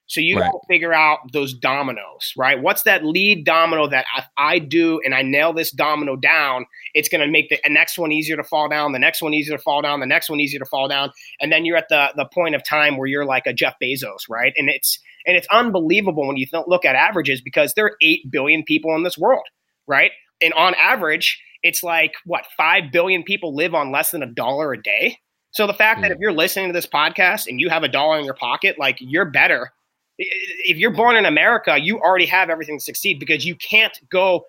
So you right. got to figure out those dominoes, right? What's that lead domino that I, I do and I nail this domino down, it's going to make the next one easier to fall down, the next one easier to fall down, the next one easier to fall down, and then you're at the the point of time where you're like a Jeff Bezos, right? And it's and it's unbelievable when you look at averages because there are 8 billion people in this world, right? And on average, it's like what, 5 billion people live on less than a dollar a day. So the fact that if you're listening to this podcast and you have a dollar in your pocket, like you're better if you're born in America, you already have everything to succeed because you can't go.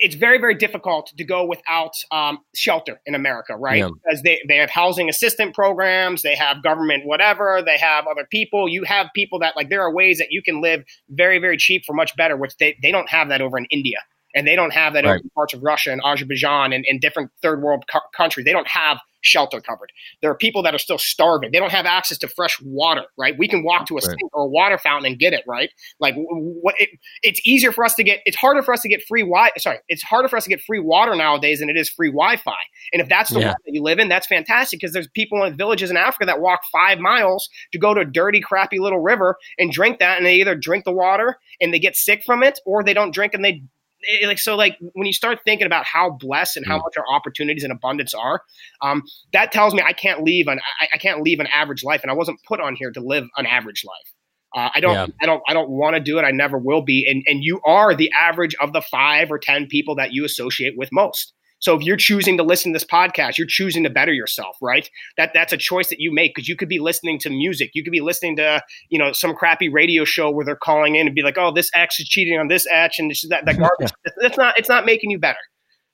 It's very, very difficult to go without um, shelter in America, right? Yeah. Because they, they have housing assistant programs, they have government whatever, they have other people. You have people that, like, there are ways that you can live very, very cheap for much better, which they, they don't have that over in India. And they don't have that right. in parts of Russia and Azerbaijan and, and different third world co- countries. They don't have shelter covered. There are people that are still starving. They don't have access to fresh water, right? We can walk to a right. sink or a water fountain and get it, right? Like what it, it's easier for us to get it's harder for us to get free wi sorry, it's harder for us to get free water nowadays than it is free Wi-Fi. And if that's the yeah. world that you live in, that's fantastic because there's people in villages in Africa that walk 5 miles to go to a dirty crappy little river and drink that and they either drink the water and they get sick from it or they don't drink and they it, like so like when you start thinking about how blessed and how mm. much our opportunities and abundance are um, that tells me i can't leave an I, I, can't leave an average life and i wasn't put on here to live an average life uh, i don't yeah. i don't i don't want to do it i never will be and and you are the average of the five or ten people that you associate with most so if you're choosing to listen to this podcast, you're choosing to better yourself, right? That that's a choice that you make because you could be listening to music, you could be listening to you know some crappy radio show where they're calling in and be like, oh, this X is cheating on this X and this that that garbage. That's not it's not making you better,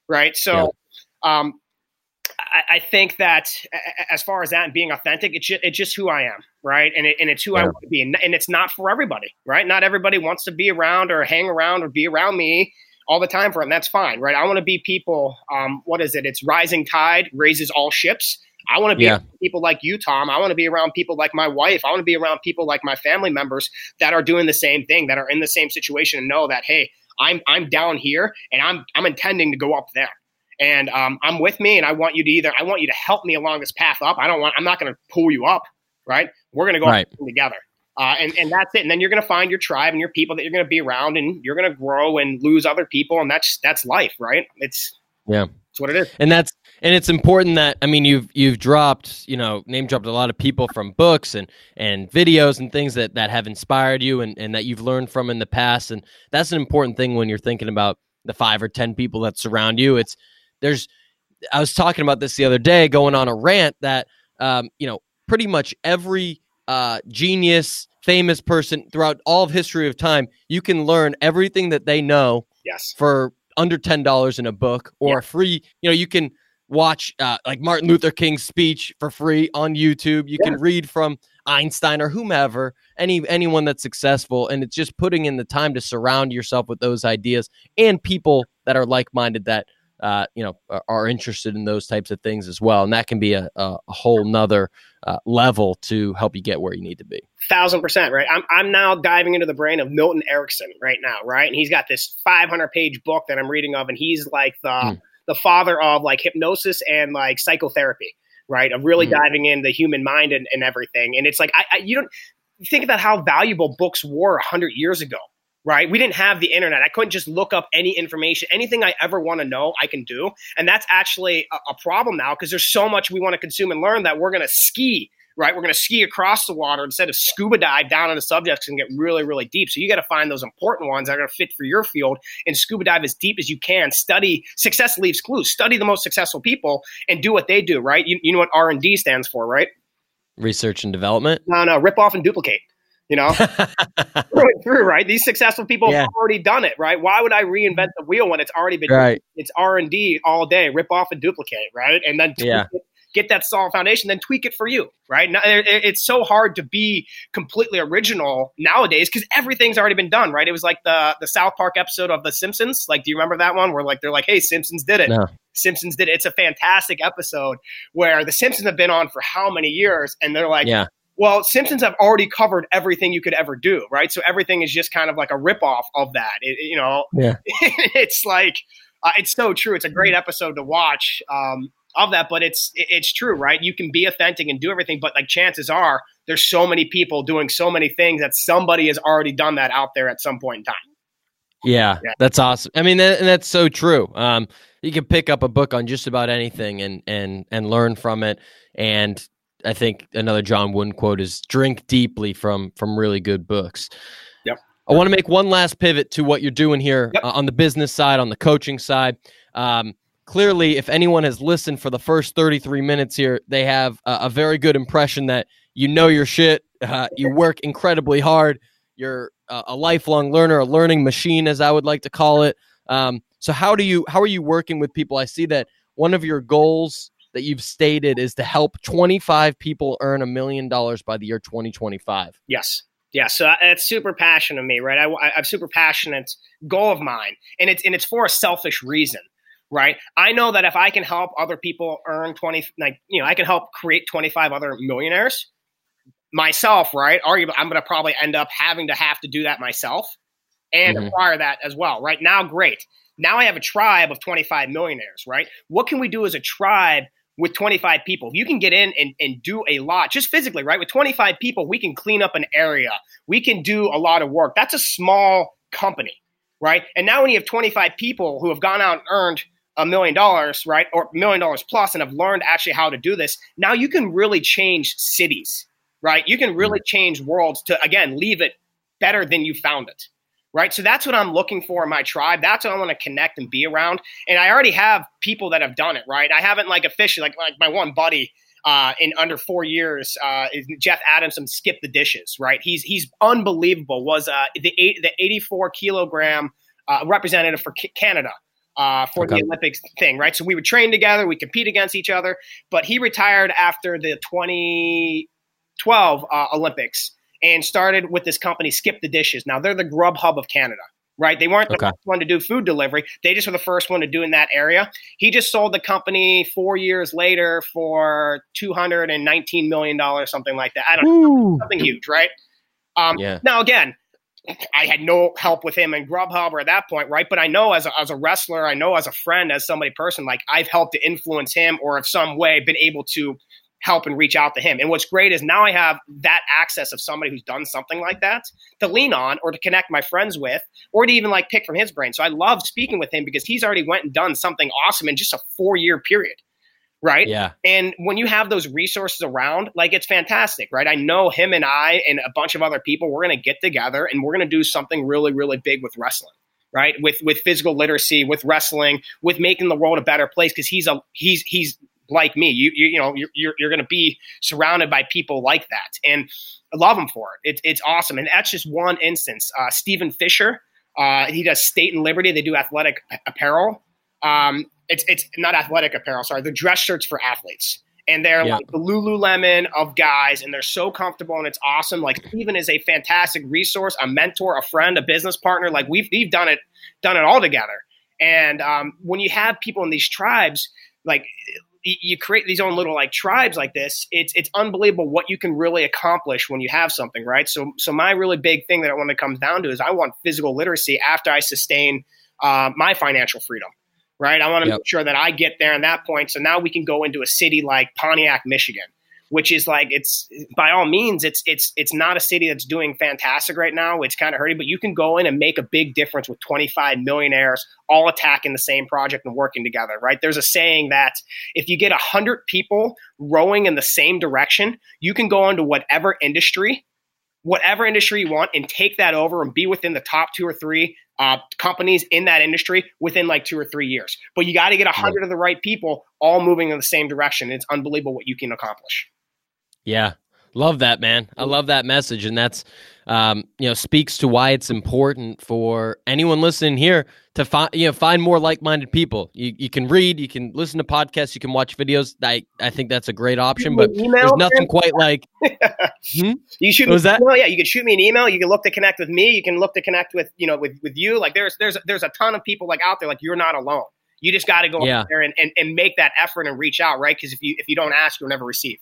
right? So. Yeah. Um, I, I, think that as far as that and being authentic, it's just, it's just who I am, right? And, it, and it's who yeah. I want to be, and it's not for everybody, right? Not everybody wants to be around or hang around or be around me all the time for them. That's fine, right? I want to be people. Um, what is it? It's rising tide raises all ships. I want to be yeah. people like you, Tom. I want to be around people like my wife. I want to be around people like my family members that are doing the same thing, that are in the same situation, and know that hey, I'm I'm down here, and I'm I'm intending to go up there, and um, I'm with me, and I want you to either I want you to help me along this path up. I don't want I'm not going to pull you up, right? We're going to go right. together. Uh, and, and that's it. And then you're going to find your tribe and your people that you're going to be around, and you're going to grow and lose other people, and that's that's life, right? It's yeah, it's what it is. And that's and it's important that I mean you've you've dropped you know name dropped a lot of people from books and and videos and things that that have inspired you and and that you've learned from in the past, and that's an important thing when you're thinking about the five or ten people that surround you. It's there's I was talking about this the other day, going on a rant that um, you know pretty much every uh, genius famous person throughout all of history of time, you can learn everything that they know yes. for under ten dollars in a book or yeah. free. You know, you can watch uh, like Martin Luther King's speech for free on YouTube. You yeah. can read from Einstein or whomever, any anyone that's successful, and it's just putting in the time to surround yourself with those ideas and people that are like minded that uh, you know are, are, interested in those types of things as well, and that can be a, a, a whole nother uh, level to help you get where you need to be. Thousand percent, right? I'm I'm now diving into the brain of Milton Erickson right now, right? And he's got this 500 page book that I'm reading of, and he's like the mm. the father of like hypnosis and like psychotherapy, right? Of really mm. diving in the human mind and, and everything. And it's like I, I you don't think about how valuable books were 100 years ago right? We didn't have the internet. I couldn't just look up any information. Anything I ever want to know, I can do. And that's actually a, a problem now because there's so much we want to consume and learn that we're going to ski, right? We're going to ski across the water instead of scuba dive down into subjects and get really, really deep. So you got to find those important ones that are going to fit for your field and scuba dive as deep as you can. Study success leaves clues. Study the most successful people and do what they do, right? You, you know what R&D stands for, right? Research and development. No, no, rip off and duplicate you know? Through right? These successful people yeah. have already done it right? Why would i reinvent the wheel when it's already been right. it's r&d all day rip off and duplicate right? And then yeah. It, get that solid foundation then tweak it for you right? Now, it's so hard to be completely original nowadays because everything's already been done right? It was like the the south park episode of the simpsons. Like do you remember that one? Where like they're like hey simpsons did it. No. simpsons did it. It's a fantastic episode where the simpsons have been on for how many years? And they're like yeah well, Simpsons have already covered everything you could ever do, right? So everything is just kind of like a ripoff of that. It, you know, yeah. it's like uh, it's so true. It's a great episode to watch um, of that, but it's it's true, right? You can be authentic and do everything, but like chances are there's so many people doing so many things that somebody has already done that out there at some point in time. Yeah, yeah. that's awesome. I mean, that, that's so true. Um, you can pick up a book on just about anything and and and learn from it and I think another John Wooden quote is drink deeply from from really good books. Yep. I want to make one last pivot to what you're doing here yep. uh, on the business side, on the coaching side. Um, clearly, if anyone has listened for the first 33 minutes here, they have a, a very good impression that you know your shit. Uh, you work incredibly hard. You're a, a, lifelong learner, a learning machine, as I would like to call it. Um, so, how do you how are you working with people? I see that one of your goals that you've stated is to help 25 people earn a million dollars by the year 2025. Yes. Yeah, so it's super passionate of me, right? I, I'm super passionate goal of mine, and it's and it's for a selfish reason, right? I know that if I can help other people earn twenty, like you know, I can help create twenty five other millionaires myself, right? Arguably, I'm going to probably end up having to have to do that myself and mm-hmm. acquire that as well. Right now, great. Now I have a tribe of 25 millionaires, right? What can we do as a tribe with 25 people. You can get in and, and do a lot, just physically, right? With 25 people, we can clean up an area. We can do a lot of work. That's a small company, right? And now when you have 25 people who have gone out and earned a million dollars, right? Or a million dollars plus and have learned actually how to do this, now you can really change cities, right? You can really mm. change worlds to, again, leave it better than you found it right? So that's what I'm looking for in my tribe. That's what I want to connect and be around. And I already have people that have done it, right? I haven't like officially like like my one buddy uh, in under four years uh, is Jeff Adamson skip the dishes, right? He's he's unbelievable. Was uh, the eight, the 84 kilogram uh, representative for Canada. Uh, for okay. the Olympics thing, right? So we would train together, we compete against each other. But he retired after the 2012 uh, Olympics, and started with this company, Skip the Dishes. Now they're the Grubhub of Canada, right? They weren't the okay. first one to do food delivery. They just were the first one to do in that area. He just sold the company four years later for two hundred and nineteen million dollars, something like that. I don't Ooh. know, something huge, right? Um, yeah. Now again, I had no help with him in Grubhub or at that point, right? But I know as a, as a wrestler, I know as a friend, as somebody person, like I've helped to influence him or in some way been able to help and reach out to him. And what's great is now I have that access of somebody who's done something like that to lean on or to connect my friends with or to even like pick from his brain. So I love speaking with him because he's already went and done something awesome in just a 4-year period. Right? Yeah. And when you have those resources around, like it's fantastic, right? I know him and I and a bunch of other people, we're going to get together and we're going to do something really really big with wrestling right with with physical literacy with wrestling with making the world a better place because he's a he's he's like me. You you, you know you're you're, you're going to be surrounded by people like that, and I love them for it. it it's awesome, and that's just one instance. Uh, Steven Fisher, uh, he does State and Liberty. They do athletic apparel. Um, it's it's not athletic apparel. Sorry, the dress shirts for athletes. And they're yeah. like the Lululemon of guys, and they're so comfortable and it's awesome. Like Stephen is a fantastic resource, a mentor, a friend, a business partner. Like we've we've done it, done it all together And um, when you have people in these tribes, like you create these own little like tribes like this it's it's unbelievable what you can really accomplish when you have something right so so my really big thing that I want to comes down to is i want physical literacy after i sustain uh, my financial freedom right i want to yep. make sure that i get there at that point so now we can go into a city like pontiac michigan which is like it's by all means it's it's it's not a city that's doing fantastic right now. It's kind of hurting, but you can go in and make a big difference with 25 millionaires all attacking the same project and working together, right? There's a saying that if you get 100 people rowing in the same direction, you can go into whatever industry whatever industry you want and take that over and be within the top two or three uh, companies in that industry within like two or three years. But you got to get a hundred of the right people all moving in the same direction. It's unbelievable what you can accomplish. Yeah. Love that, man. I love that message. And that's, um, you know, speaks to why it's important for anyone listening here to find, you know, find more like-minded people. You, you can read, you can listen to podcasts, you can watch videos. I, I think that's a great option, but there's nothing quite like, hmm? you shoot was that? Email, yeah, you can shoot me an email. You can look to connect with me. You can look to connect with, you know, with, with you. Like there's, there's, there's a ton of people like out there. Like you're not alone. You just got to go yeah. out there and, and, and make that effort and reach out. Right. Cause if you, if you don't ask, you'll never receive.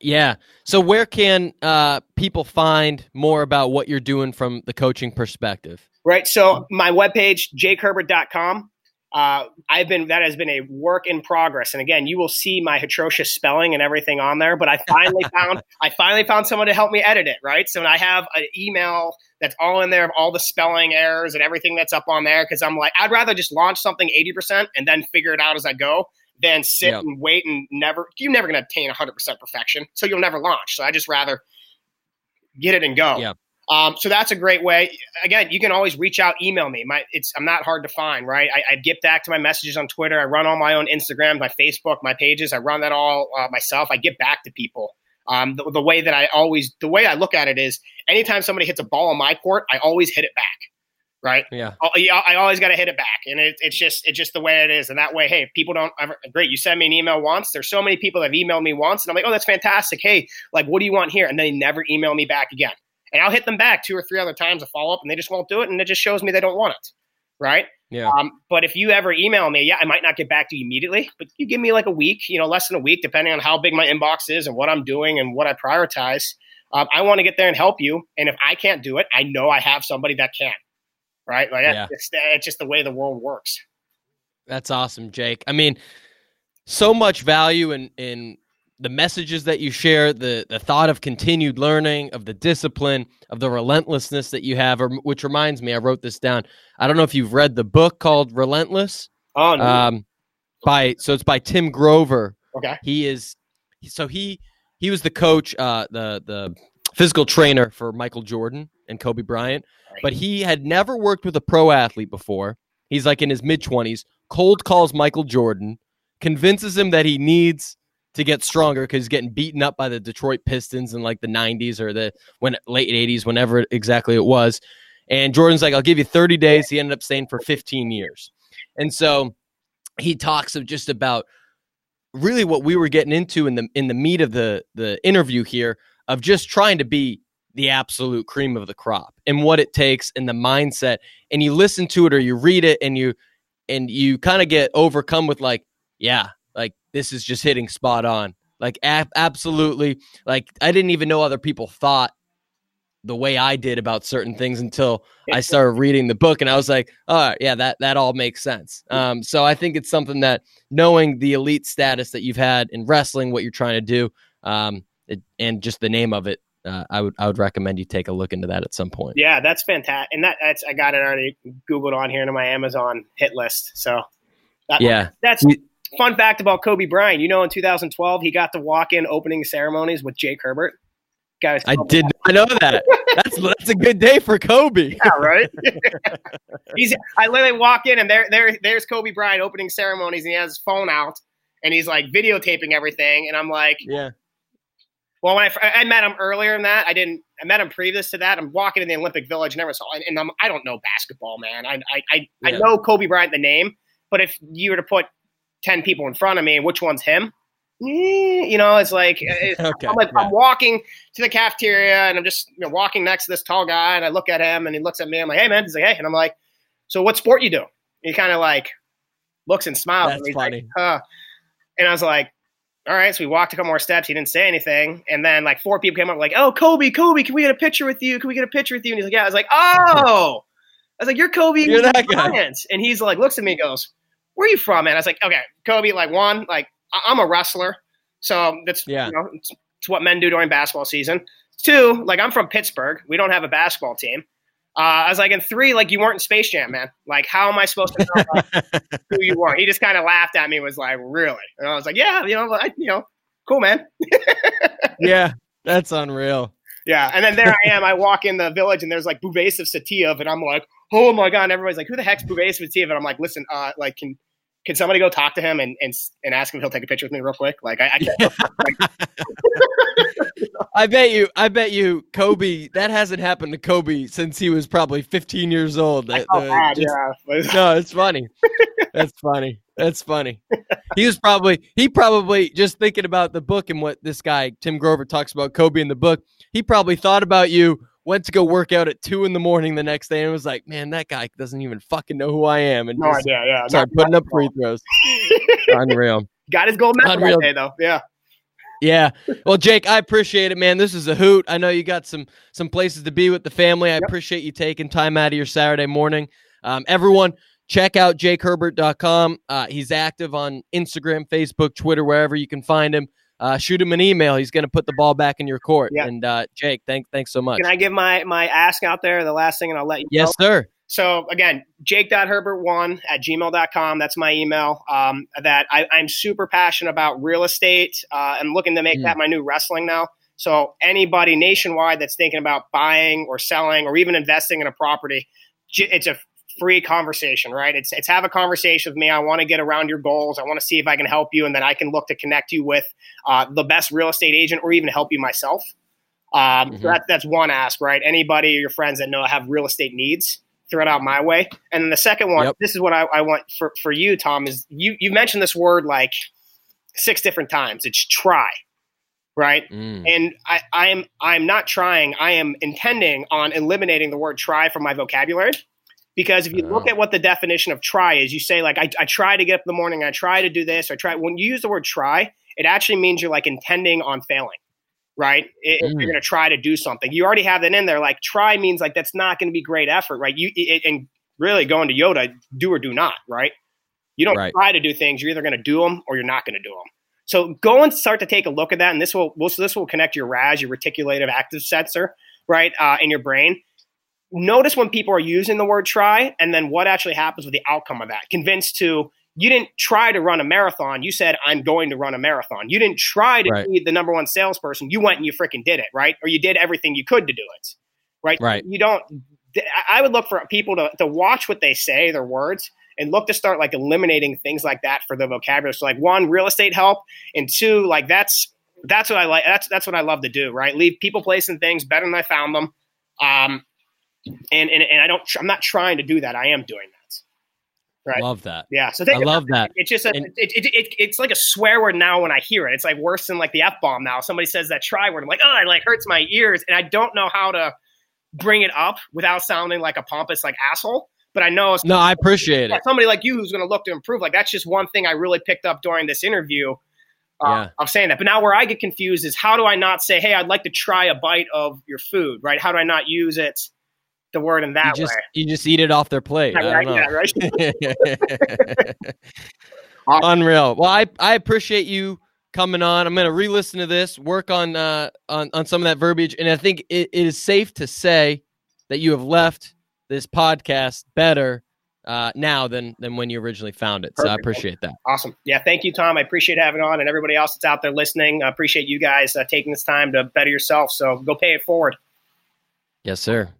Yeah. So where can uh, people find more about what you're doing from the coaching perspective? Right. So my webpage, jakeherbert.com. Uh, I've been that has been a work in progress, and again, you will see my atrocious spelling and everything on there. But I finally found I finally found someone to help me edit it. Right, so I have an email that's all in there of all the spelling errors and everything that's up on there because I'm like I'd rather just launch something eighty percent and then figure it out as I go than sit yep. and wait and never. You're never going to attain 100 percent perfection, so you'll never launch. So I just rather get it and go. Yeah. Um, so that's a great way. Again, you can always reach out, email me. My, it's I'm not hard to find, right? I, I, get back to my messages on Twitter. I run all my own Instagram, my Facebook, my pages. I run that all uh, myself. I get back to people. Um, the, the, way that I always, the way I look at it is, anytime somebody hits a ball on my court, I always hit it back right? Yeah. I, always got to hit it back, and it, it's just it's just the way it is. And that way, hey, people don't ever great. You send me an email once. There's so many people that have emailed me once, and I'm like, oh, that's fantastic. Hey, like, what do you want here? And they never email me back again. And I'll hit them back two or three other times a follow up, and they just won't do it, and it just shows me they don't want it, right? Yeah. Um, but if you ever email me, yeah, I might not get back to you immediately, but you give me like a week, you know, less than a week, depending on how big my inbox is and what I'm doing and what I prioritize. Um, I want to get there and help you. And if I can't do it, I know I have somebody that can right? Like yeah. it's, it's just the way the world works. That's awesome, Jake. I mean, so much value in in the messages that you share, the the thought of continued learning, of the discipline, of the relentlessness that you have. Or, which reminds me, I wrote this down. I don't know if you've read the book called Relentless. Oh no. Um, by so it's by Tim Grover. Okay. He is so he he was the coach, uh, the the physical trainer for Michael Jordan and Kobe Bryant but he had never worked with a pro athlete before. He's like in his mid 20s, cold calls Michael Jordan, convinces him that he needs to get stronger because he's getting beaten up by the Detroit Pistons in like the 90s or the when late 80s, whenever exactly it was. And Jordan's like, I'll give you 30 days. He ended up staying for 15 years. And so he talks of just about really what we were getting into in the in the meat of the the interview here of just trying to be the absolute cream of the crop and what it takes and the mindset. And you listen to it or you read it and you and you kind of get overcome with like yeah like this is just hitting spot on. Like ab- absolutely. Like i didn't even know other people thought the way i did about certain things until i started reading the book and i was like oh yeah that that all makes sense. Um, so i think it's something that knowing the elite status that you've had in wrestling what you're trying to do um, it, and just the name of it uh, I would I would recommend you take a look into that at some point. Yeah, that's fantastic, and that, that's I got it already googled on here into my Amazon hit list. So that, yeah, that's fun fact about Kobe Bryant. You know, in 2012, he got to walk in opening ceremonies with Jake Herbert. Guys, I did I know that. that's that's a good day for Kobe. Yeah, right. he's I literally walk in and there there there's Kobe Bryant opening ceremonies, and he has his phone out and he's like videotaping everything, and I'm like, yeah well, when I, I met him earlier than that, I didn't. I met him previous to that. I'm walking in the Olympic Village, never saw, and I'm, I don't know basketball, man. I I I, yeah. I know Kobe Bryant the name, but if you were to put ten people in front of me, which one's him? Mm, you know, it's like it's, okay, I'm like yeah. I'm walking to the cafeteria, and I'm just you know, walking next to this tall guy, and I look at him, and he looks at me. I'm like, hey man, he's like, hey, and I'm like, so what sport you do? He kind of like looks and smiles. That's and funny. Like, huh. And I was like, all right. So we walked a couple more steps. He didn't say anything. And then like four people came up like, oh, Kobe, Kobe, can we get a picture with you? Can we get a picture with you? And he's like, yeah. I was like, oh. I was like, you're Kobe. You're that guy. And he's like, looks at me and goes, where are you from, man? I was like, okay, Kobe, like one, like I- I'm a wrestler. So that's, Yeah. you know, it's, it's what men do during basketball season. Two, like I'm from Pittsburgh. We don't have a basketball team. Uh, I was like, and three, like you weren't in Space Jam, man. Like, how am I supposed to know like, who you are? He just kind of laughed at me. Was like, really? And I was like, yeah, you know, I, you know, cool, man. yeah, that's unreal. Yeah. And then there I am. I walk in the village and there's like Buvaisar Saitiev, and I'm like, oh my god. And everybody's like, who the heck's Buvaisar Saitiev? And I'm like, listen, uh, like, can can somebody go talk to him and and, and ask him if he'll take a picture with me real quick? Like, I, I can't. I bet you, I bet you, Kobe. That hasn't happened to Kobe since he was probably 15 years old. I That- felt bad, just- yeah. No, it's funny. That's funny. That's funny. He was probably he probably just thinking about the book and what this guy Tim Grover talks about Kobe in the book. He probably thought about you. Went to go work out at two in the morning the next day and was like, "Man, that guy doesn't even fucking know who I am." And No just idea. Yeah. started putting up free throws. Unreal. Got his gold medal that day, though. Yeah. Yeah. Well, Jake, I appreciate it, man. This is a hoot. I know you got some some places to be with the family. I Yep. appreciate you taking time out of your Saturday morning. Um, everyone, check out jakeherbert.com. Uh, he's active on Instagram, Facebook, Twitter, wherever you can find him. Uh, shoot him an email. He's going to put the ball back in your court. Yeah. And uh, Jake, thank, thanks so much. Can I give my my ask out there? The last thing, and I'll let you. yes, know? sir. So again, jake.herbert1 at gmail.com. That's my email. Um, that I, I'm super passionate about real estate. Uh, I'm looking to make Mm. that my new wrestling now. So anybody nationwide that's thinking about buying or selling or even investing in a property, it's a free conversation, right? It's it's have a conversation with me. I want to get around your goals. I want to see if I can help you, and then I can look to connect you with uh, the best real estate agent or even help you myself. Um, Mhm. so that, that's one ask, right? Anybody or your friends that know have real estate needs, throw it out my way. And then the second one, Yep. this is what I, I want for, for you, Tom, is you you mentioned this word like six different times. It's try, right? Mm. And I, I'm I'm not trying. I am intending on eliminating the word try from my vocabulary. Because if you look Oh. at what the definition of try is, you say like I, I try to get up in the morning, I try to do this, I try. When you use the word try, it actually means you're like intending on failing, right? If Mm. you're going to try to do something, you already have that in there. Like try means like that's not going to be great effort, right? You it, and really going to Yoda, do or do not, right? You don't Right. try to do things; you're either going to do them or you're not going to do them. So go and start to take a look at that, and this will will- so this will connect your RAS, your reticulative active sensor, right, uh, in your brain. Notice when people are using the word try, and then what actually happens with the outcome of that. Convinced to you didn't try to run a marathon. You said I'm going to run a marathon. You didn't try to Right. be the number one salesperson. You went and you freaking did it, right? Or you did everything you could to do it, right? Right. You don't. I would look for people to to watch what they say, their words, and look to start like eliminating things like that for the vocabulary. So like one, real estate help, and two, like that's that's what I like. That's that's what I love to do. Right, leave people, place, and things better than I found them. Um, and and and I don't. I'm not trying to do that. I am doing that. Right. Love that. Yeah. So I love that. it's just a, And- it, it, it, it's like a swear word now when I hear it. It's like worse than like the f bomb now. Somebody says that try word, I'm like, oh, it like hurts my ears, and I don't know how to bring it up without sounding like a pompous like asshole. But I know it's. No, I appreciate it. somebody like you who's going to look to improve. Like that's just one thing I really picked up during this interview. Uh, Yeah. of saying that. But now where I get confused is how do I not say, hey, I'd like to try a bite of your food, right? How do I not use it, the word in You that just way? you just eat it off their plate. I right, don't know. yeah, right. Awesome. Unreal. Well, I I appreciate you coming on. I'm going to re-listen to this, work on uh on on some of that verbiage, and I think it, it is safe to say that you have left this podcast better uh, now than than when you originally found it. So I appreciate that. Awesome. Yeah, thank you, Tom. I appreciate having on, and everybody else that's out there listening. I appreciate you guys uh, taking this time to better yourself. So go pay it forward. Yes, sir.